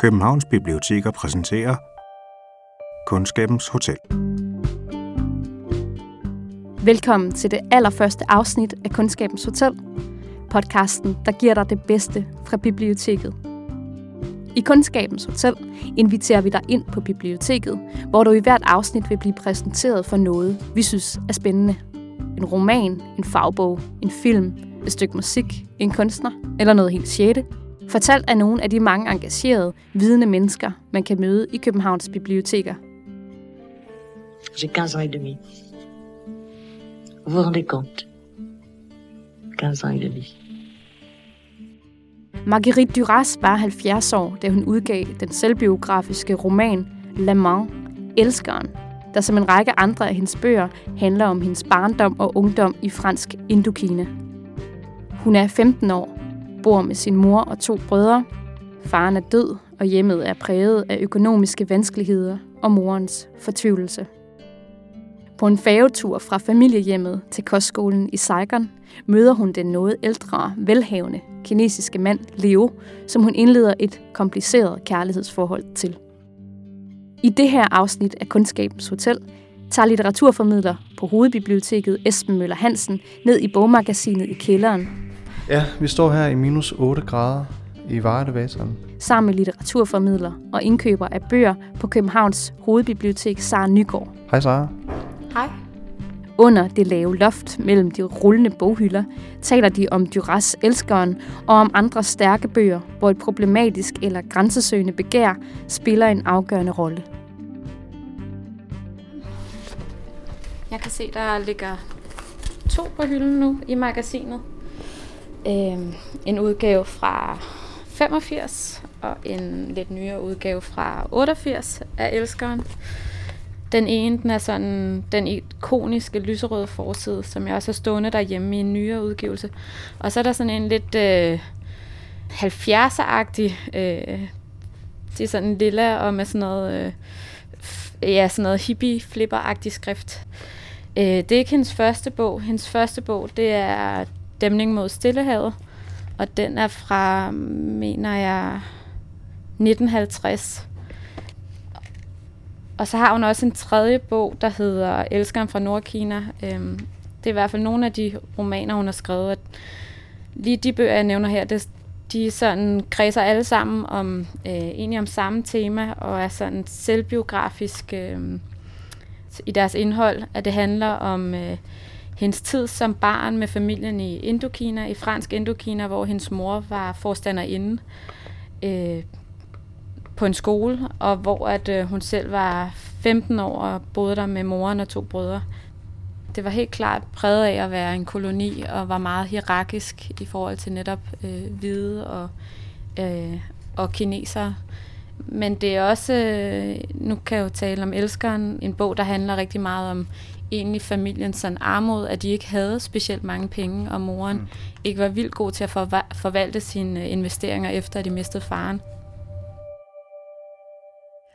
Københavns Biblioteker præsenterer Kundskabens Hotel. Velkommen til det allerførste afsnit af Kundskabens Hotel, podcasten, der giver dig det bedste fra biblioteket. I Kundskabens Hotel inviterer vi dig ind på biblioteket, hvor du i hvert afsnit vil blive præsenteret for noget, vi synes er spændende. En roman, en fagbog, en film, et stykke musik, en kunstner eller noget helt sjette – Fortalt af nogle af de mange engagerede, vidende mennesker, man kan møde i Københavns biblioteker. J'ai 15 ans et demi. Vous vous rendez compte 15 ans et demi. Marguerite Duras var 70 år, da hun udgav den selvbiografiske roman La Mans, Elskeren, der som en række andre af hendes bøger handler om hendes barndom og ungdom i fransk Indokina. Hun er 15 år bor med sin mor og to brødre. Faren er død, og hjemmet er præget af økonomiske vanskeligheder og morens fortvivlelse. På en færgetur fra familiehjemmet til kostskolen i Saigon møder hun den noget ældre, velhavende kinesiske mand Leo, som hun indleder et kompliceret kærlighedsforhold til. I det her afsnit af Kundskabens Hotel tager litteraturformidler på Hovedbiblioteket Esben Møller Hansen ned i bogmagasinet i kælderen Ja, vi står her i minus 8 grader i Varelevatoren. Sammen med litteraturformidler og indkøber af bøger på Københavns Hovedbibliotek Sara Nygaard. Hej Sara. Hej. Under det lave loft mellem de rullende boghylder taler de om Duras Elskeren og om andre stærke bøger, hvor et problematisk eller grænsesøgende begær spiller en afgørende rolle. Jeg kan se, der ligger to på hylden nu i magasinet øh, en udgave fra 85 og en lidt nyere udgave fra 88 af Elskeren. Den ene, den er sådan den ikoniske lyserøde forside, som jeg også har stående derhjemme i en nyere udgivelse. Og så er der sådan en lidt øh, 70'er-agtig, øh, det er sådan lilla og med sådan noget, øh, ja, sådan noget hippie-flipper-agtig skrift. Øh, det er ikke hendes første bog. Hendes første bog, det er Dæmning mod Stillehavet, og den er fra, mener jeg, 1950. Og så har hun også en tredje bog, der hedder Elskeren fra Nordkina. Øhm, det er i hvert fald nogle af de romaner, hun har skrevet. At lige de bøger, jeg nævner her, det, de sådan kredser alle sammen om øh, egentlig om samme tema, og er sådan selvbiografisk øh, i deres indhold, at det handler om øh, hendes tid som barn med familien i Indokina, i fransk Indokina, hvor hendes mor var forstanderinde øh, på en skole, og hvor at øh, hun selv var 15 år og boede der med moren og to brødre. Det var helt klart præget af at være en koloni og var meget hierarkisk i forhold til netop øh, hvide og, øh, og kinesere. Men det er også, øh, nu kan jeg jo tale om Elskeren, en bog, der handler rigtig meget om egentlig familien sådan armod, at de ikke havde specielt mange penge, og moren mm. ikke var vildt god til at forvalte sine øh, investeringer efter, at de mistede faren.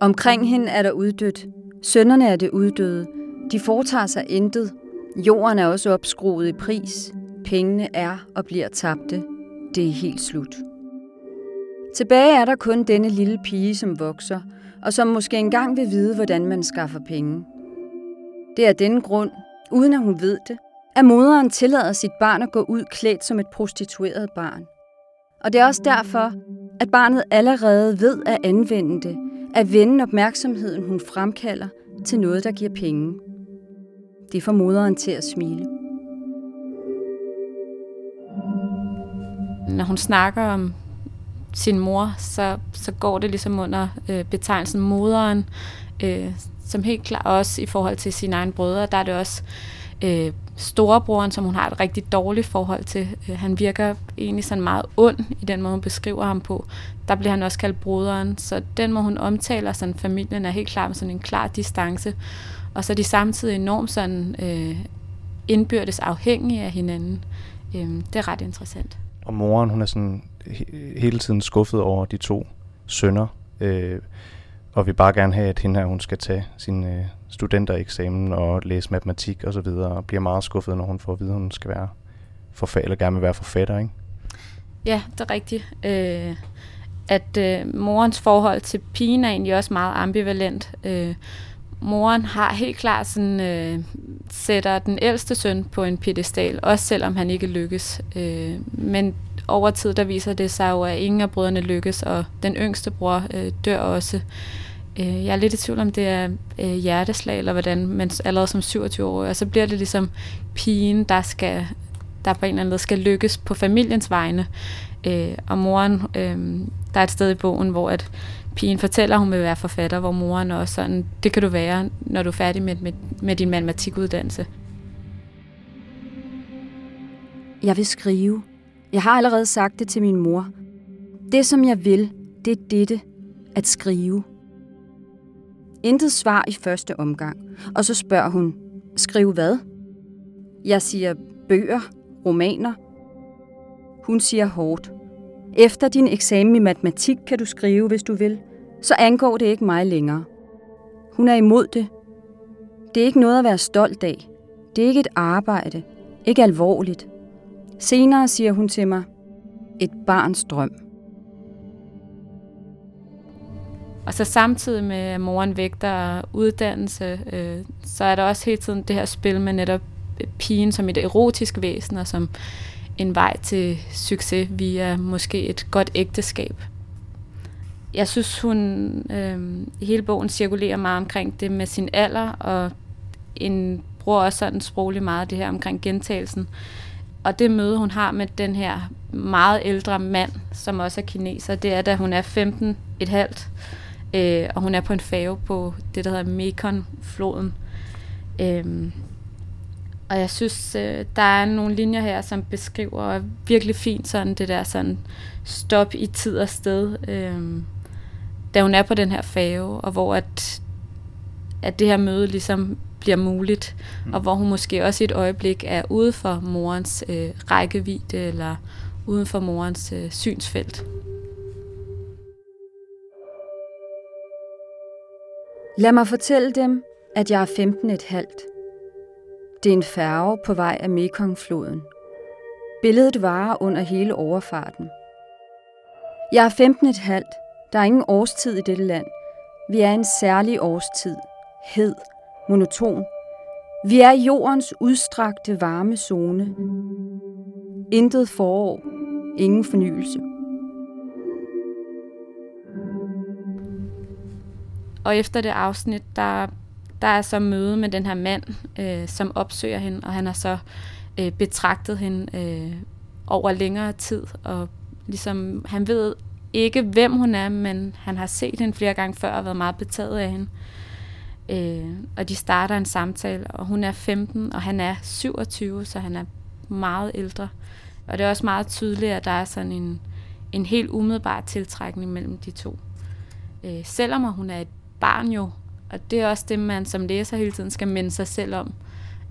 Omkring hende er der uddødt. Sønnerne er det uddøde. De foretager sig intet. Jorden er også opskruet i pris. Pengene er og bliver tabte. Det er helt slut. Tilbage er der kun denne lille pige, som vokser, og som måske engang vil vide, hvordan man skaffer penge. Det er denne grund, uden at hun ved det, at moderen tillader sit barn at gå ud klædt som et prostitueret barn. Og det er også derfor, at barnet allerede ved at anvende det, at vende opmærksomheden, hun fremkalder, til noget, der giver penge. Det får moderen til at smile. Når hun snakker om sin mor, så, så går det ligesom under øh, betegnelsen moderen, øh, som helt klart også i forhold til sine egne brødre, der er det også øh, storebroren, som hun har et rigtig dårligt forhold til. Øh, han virker egentlig sådan meget ond i den måde, hun beskriver ham på. Der bliver han også kaldt broderen, så den måde, hun omtaler sådan familien, er helt klart med sådan en klar distance. Og så er de samtidig enormt sådan øh, indbyrdes afhængige af hinanden. Øh, det er ret interessant. Og moren, hun er sådan he- hele tiden skuffet over de to sønner. Øh, og vil bare gerne have, at hende her, hun skal tage sin øh, studentereksamen og læse matematik og så videre, og bliver meget skuffet, når hun får at vide, at hun skal være forfatter, eller gerne vil være forfatter, ikke? Ja, det er rigtigt. Øh, at øh, morens forhold til pigen er egentlig også meget ambivalent. Øh, moren har helt klart sådan, øh, sætter den ældste søn på en pedestal, også selvom han ikke lykkes. Øh, men over tid, der viser det sig jo, at ingen af brødrene lykkes, og den yngste bror øh, dør også. Øh, jeg er lidt i tvivl om, det er øh, hjerteslag eller hvordan, men allerede som 27 år, og så bliver det ligesom pigen, der skal der på en eller anden måde skal lykkes på familiens vegne. Øh, og moren, øh, der er et sted i bogen, hvor at pigen fortæller, at hun vil være forfatter, hvor moren også sådan, det kan du være, når du er færdig med, med, med din matematikuddannelse. Jeg vil skrive. Jeg har allerede sagt det til min mor. Det, som jeg vil, det er dette, at skrive. Intet svar i første omgang, og så spørger hun, skrive hvad? Jeg siger bøger, romaner. Hun siger hårdt, efter din eksamen i matematik kan du skrive, hvis du vil. Så angår det ikke mig længere. Hun er imod det. Det er ikke noget at være stolt af. Det er ikke et arbejde. Ikke alvorligt. Senere siger hun til mig, et barns drøm. Og så samtidig med, at moren vægter uddannelse, øh, så er der også hele tiden det her spil med netop øh, pigen som et erotisk væsen, og som en vej til succes via måske et godt ægteskab. Jeg synes, hun øh, hele bogen cirkulerer meget omkring det med sin alder, og en bruger også sådan sprogligt meget det her omkring gentagelsen. Og det møde, hun har med den her meget ældre mand, som også er kineser, det er, da hun er 15 et halvt, øh, og hun er på en fave på det, der hedder Mekong-floden. Øh, og jeg synes, øh, der er nogle linjer her, som beskriver virkelig fint sådan det der sådan stop i tid og sted, øh, da hun er på den her fave, og hvor at, at det her møde ligesom bliver muligt, mm. og hvor hun måske også i et øjeblik er ude for morens øh, rækkevidde, eller uden for morens øh, synsfelt. Lad mig fortælle dem, at jeg er 15 et halvt. Det er en færge på vej af Mekongfloden. Billedet varer under hele overfarten. Jeg er 15 et halvt. Der er ingen årstid i dette land. Vi er en særlig årstid. Hed. Monoton. Vi er jordens udstrakte varme zone. Intet forår. Ingen fornyelse. Og efter det afsnit, der der er så møde med den her mand, øh, som opsøger hende, og han har så øh, betragtet hende øh, over længere tid, og ligesom, han ved ikke, hvem hun er, men han har set hende flere gange før og været meget betaget af hende. Øh, Øh, og de starter en samtale, og hun er 15, og han er 27, så han er meget ældre. Og det er også meget tydeligt, at der er sådan en, en helt umiddelbar tiltrækning mellem de to. Øh, selvom hun er et barn jo, og det er også det, man som læser hele tiden skal minde sig selv om,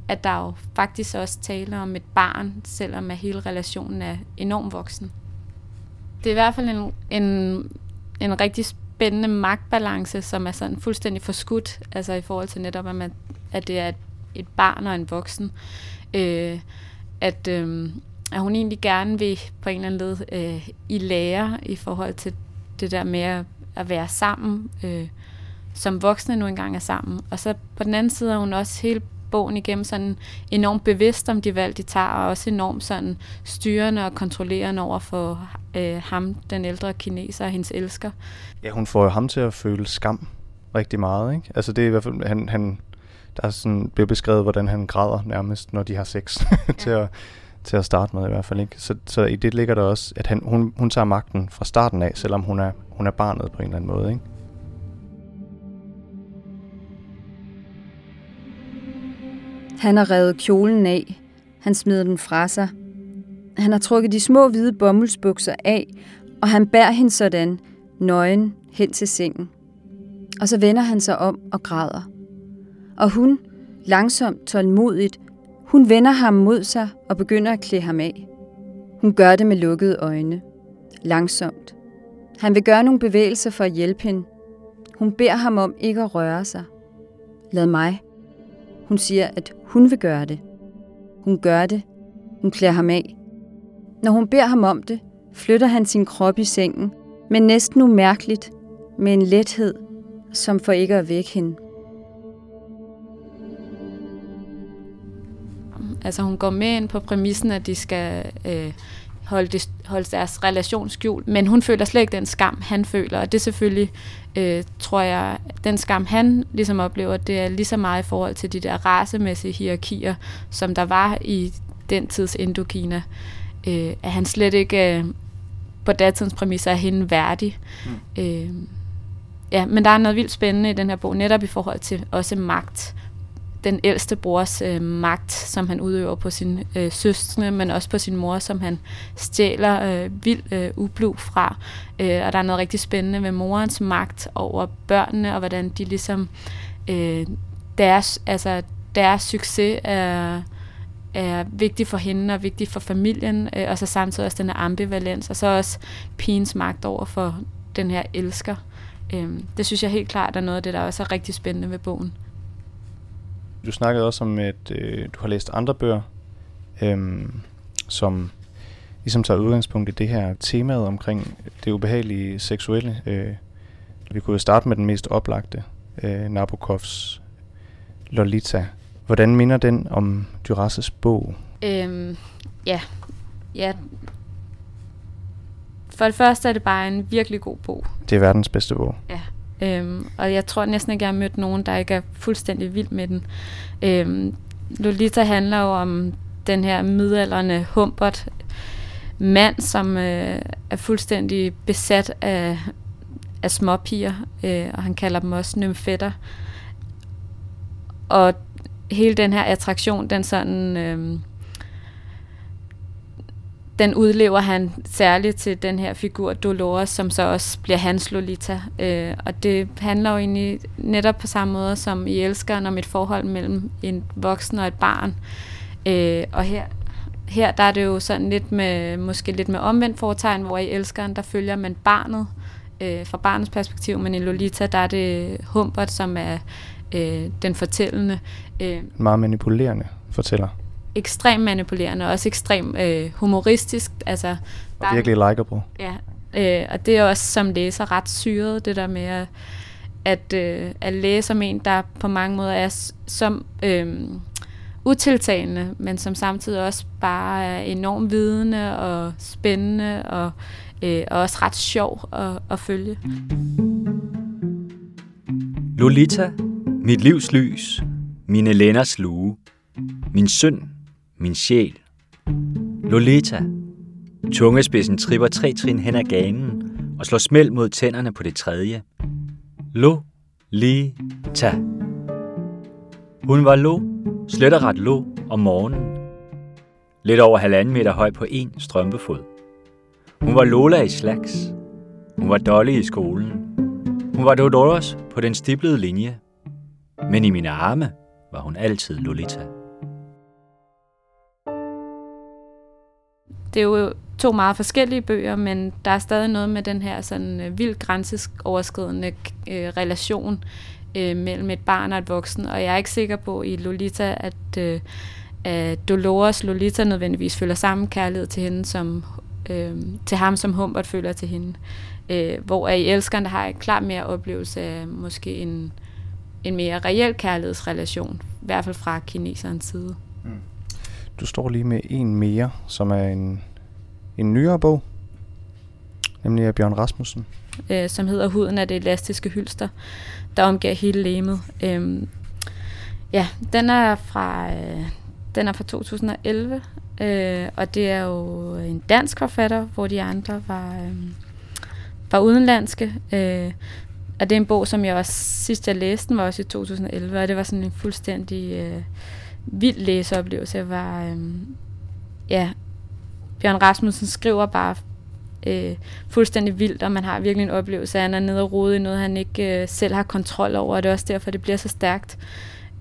at der jo faktisk også taler om et barn, selvom at hele relationen er enormt voksen. Det er i hvert fald en, en, en rigtig spændende magtbalance, som er sådan fuldstændig forskudt, altså i forhold til netop, at, man, at det er et, et barn og en voksen. Øh, at, øh, at hun egentlig gerne vil på en eller anden led øh, i lære i forhold til det der med at, at være sammen, øh, som voksne nu engang er sammen. Og så på den anden side er hun også hele bogen igennem sådan enormt bevidst om de valg, de tager, og også enormt sådan styrende og kontrollerende over for øh, ham, den ældre kineser og hendes elsker. Ja, hun får jo ham til at føle skam rigtig meget, ikke? Altså det er i hvert fald, han, han der er sådan, bliver beskrevet, hvordan han græder nærmest, når de har sex, ja. til, at, til at starte med i hvert fald, ikke? Så, så i det ligger der også, at han, hun, hun tager magten fra starten af, selvom hun er, hun er barnet på en eller anden måde, ikke? Han har revet kjolen af. Han smider den fra sig. Han har trukket de små hvide bomuldsbukser af, og han bærer hende sådan, nøgen, hen til sengen. Og så vender han sig om og græder. Og hun, langsomt, tålmodigt, hun vender ham mod sig og begynder at klæde ham af. Hun gør det med lukkede øjne. Langsomt. Han vil gøre nogle bevægelser for at hjælpe hende. Hun beder ham om ikke at røre sig. Lad mig. Hun siger, at hun vil gøre det. Hun gør det. Hun klæder ham af. Når hun beder ham om det, flytter han sin krop i sengen, men næsten umærkeligt, med en lethed, som for ikke at vække hende. Altså hun går med ind på præmissen, at de skal øh, holde, det, holde deres relation skjult, men hun føler slet ikke den skam, han føler, og det er selvfølgelig, øh, tror jeg, den skam, han ligesom oplever, det er lige så meget i forhold til de der racemæssige hierarkier, som der var i den tids Indokina, øh, at han slet ikke øh, på datidens præmisser er hende værdig. Mm. Øh, ja, men der er noget vildt spændende i den her bog, netop i forhold til også magt, den ældste brors øh, magt, som han udøver på sin øh, søstre, men også på sin mor, som han stjæler øh, vild øh, ublu fra. Øh, og der er noget rigtig spændende ved morens magt over børnene, og hvordan de ligesom øh, deres, altså, deres succes er, er vigtig for hende og vigtig for familien, øh, og så samtidig også den her ambivalens, og så også pigens magt over for den her elsker. Øh, det synes jeg helt klart er noget af det, der også er rigtig spændende ved bogen. Du snakkede også om, at øh, du har læst andre bøger, øh, som ligesom tager udgangspunkt i det her temaet omkring det ubehagelige seksuelle. Øh, vi kunne jo starte med den mest oplagte, øh, Nabokovs Lolita. Hvordan minder den om Duras' bog? Øhm, ja. ja. For det første er det bare en virkelig god bog. Det er verdens bedste bog. Ja. Øhm, og jeg tror næsten ikke, jeg har mødt nogen, der ikke er fuldstændig vild med den. Øhm, Lolita handler jo om den her midalderne Humbert mand, som øh, er fuldstændig besat af, af småpiger, øh, og han kalder dem også nymfetter. Og hele den her attraktion, den sådan... Øh, den udlever han særligt til den her figur Dolores, som så også bliver hans Lolita. Øh, og det handler jo egentlig netop på samme måde som i Elskeren om et forhold mellem en voksen og et barn. Øh, og her, her der er det jo sådan lidt med, måske lidt med omvendt foretegn, hvor i Elskeren, der følger man barnet øh, fra barnets perspektiv, men i Lolita, der er det Humbert, som er øh, den fortællende. Øh, Meget manipulerende fortæller ekstremt manipulerende, og også ekstremt øh, humoristisk. Altså, og virkelig likeable. Ja, øh, og det er også som læser ret syret, det der med at, at, øh, at læse om en, der på mange måder er som øh, utiltalende, men som samtidig også bare er enormt vidende og spændende og, øh, og også ret sjov at, at følge. Lolita, mit livs lys, mine lænders lue, min søn, min sjæl. Lolita. Tungespidsen tripper tre trin hen ad ganen og slår smæld mod tænderne på det tredje. Lo-li-ta. Hun var lo, slet og ret lo om morgenen. Lidt over halvanden meter høj på en strømpefod. Hun var Lola i slags. Hun var Dolly i skolen. Hun var Dodoros på den stiplede linje. Men i mine arme var hun altid Lolita. Det er jo to meget forskellige bøger, men der er stadig noget med den her sådan vild vildt grænseoverskridende øh, relation øh, mellem et barn og et voksen, og jeg er ikke sikker på i Lolita, at, øh, at Dolores Lolita nødvendigvis føler samme kærlighed til hende, som øh, til ham, som Humbert føler til hende. Øh, hvor i Elskeren, der har jeg klart mere oplevelse af måske en, en mere reel kærlighedsrelation, i hvert fald fra kinesernes side. Mm. Du står lige med en mere, som er en, en nyere bog, nemlig af Bjørn Rasmussen. Øh, som hedder Huden af det elastiske hylster, der omgiver hele lemet. Øh, ja, den er fra, øh, den er fra 2011, øh, og det er jo en dansk forfatter, hvor de andre var, øh, var udenlandske. Øh, og det er en bog, som jeg også, sidst jeg læste den, var også i 2011, og det var sådan en fuldstændig... Øh, vild læseoplevelse. Jeg var, øh, ja, Bjørn Rasmussen skriver bare øh, fuldstændig vildt, og man har virkelig en oplevelse af, at han er nede og rode i noget, han ikke øh, selv har kontrol over, og det er også derfor, det bliver så stærkt.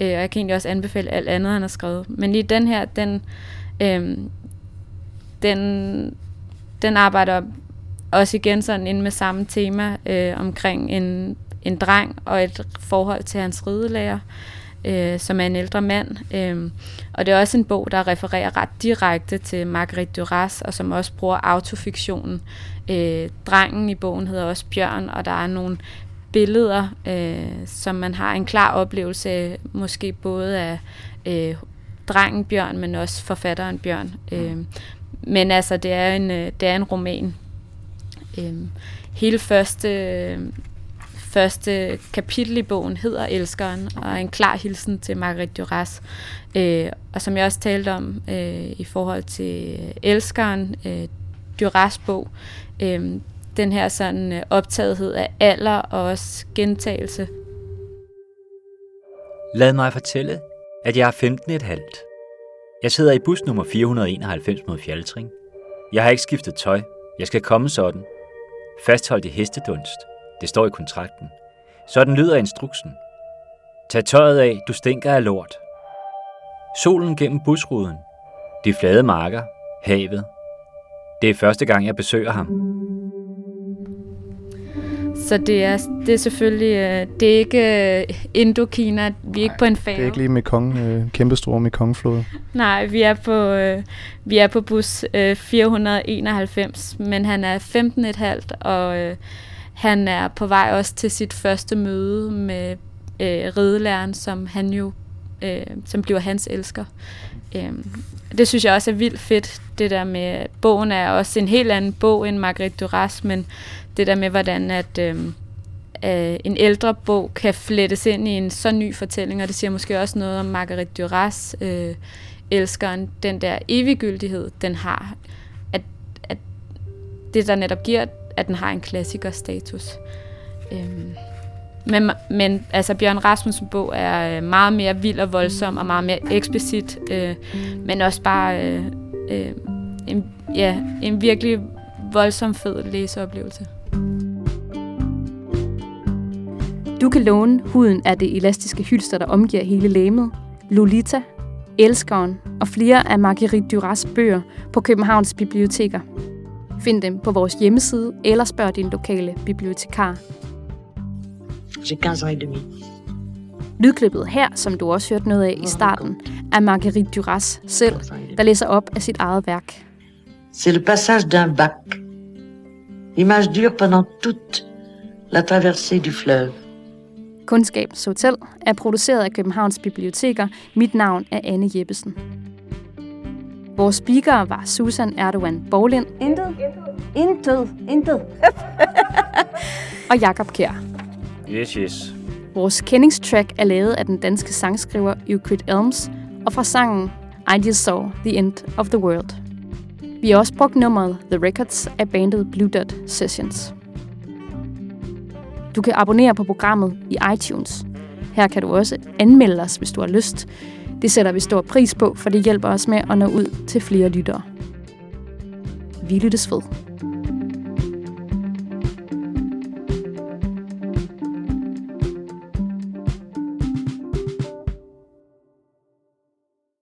Øh, og jeg kan egentlig også anbefale alt andet, han har skrevet. Men lige den her, den, øh, den, den arbejder også igen sådan ind med samme tema øh, omkring en, en dreng og et forhold til hans ridelærer. øh, som er en ældre mand. Øh, og det er også en bog, der refererer ret direkte til Marguerite Duras, og som også bruger autofiktionen. Øh, drengen i bogen hedder også Bjørn, og der er nogle billeder, øh, som man har en klar oplevelse af, måske både af øh, drengen Bjørn, men også forfatteren Bjørn. Øh, men altså, det er en, øh, det er en roman. Øh, hele første, første kapitel i bogen hedder Elskeren, og er en klar hilsen til Marguerite Duras. Øh, og som jeg også talte om øh, i forhold til Elskeren, øh, Duras bog, øh, den her sådan øh, optagethed af alder og også gentagelse. Lad mig fortælle, at jeg er 15 et halvt. Jeg sidder i bus nummer 491 mod Fjaltring. Jeg har ikke skiftet tøj. Jeg skal komme sådan. Fastholdt i hestedunst. Det står i kontrakten. Sådan lyder instruksen. Tag tøjet af, du stinker af lort. Solen gennem busruden. De flade marker. Havet. Det er første gang, jeg besøger ham. Så det er, det er selvfølgelig, øh, det er ikke øh, Indokina, vi er ikke på en færge. Det er ikke lige Mekong, øh, kæmpestore Mekongflod. Nej, vi er på, øh, vi er på bus øh, 491, men han er 15,5 og øh, han er på vej også til sit første møde med øh, ridelæreren, som han jo, øh, som bliver hans elsker. Øh, det synes jeg også er vildt fedt, det der med, bogen er også en helt anden bog end Marguerite Duras, men det der med, hvordan at, øh, øh, en ældre bog kan flettes ind i en så ny fortælling, og det siger måske også noget om Marguerite Duras, øh, elskeren, den der eviggyldighed, den har. At, at det, der netop giver, at den har en klassikerstatus. Øh, men, men altså Bjørn Rasmussen bog er øh, meget mere vild og voldsom og meget mere eksplicit, øh, men også bare øh, øh, en, ja, en virkelig voldsom fed læseoplevelse. Du kan låne Huden af det elastiske hylster, der omgiver hele læmet, Lolita, Elskeren og flere af Marguerite Duras bøger på Københavns biblioteker. Find dem på vores hjemmeside eller spørg din lokale bibliotekar. J'ai 15 ans et demi. Lydklippet her, som du også hørte noget af i starten, er Marguerite Duras selv, der læser op af sit eget værk. C'est le passage d'un bac. L'image dure pendant toute la traversée du fleuve. Kundskabs Hotel er produceret af Københavns Biblioteker. Mit navn er Anne Jeppesen. Vores speaker var Susan Erdogan Borlind Intet. Intet. Intet. og Jakob Kjær. Yes, yes. Vores kendingstrack er lavet af den danske sangskriver Euclid Elms, og fra sangen I Just Saw the End of the World. Vi har også brugt nummeret The Records af bandet Blue Dot Sessions. Du kan abonnere på programmet i iTunes. Her kan du også anmelde os, hvis du har lyst. Det sætter vi stor pris på, for det hjælper os med at nå ud til flere lyttere. Vi lyttes ved.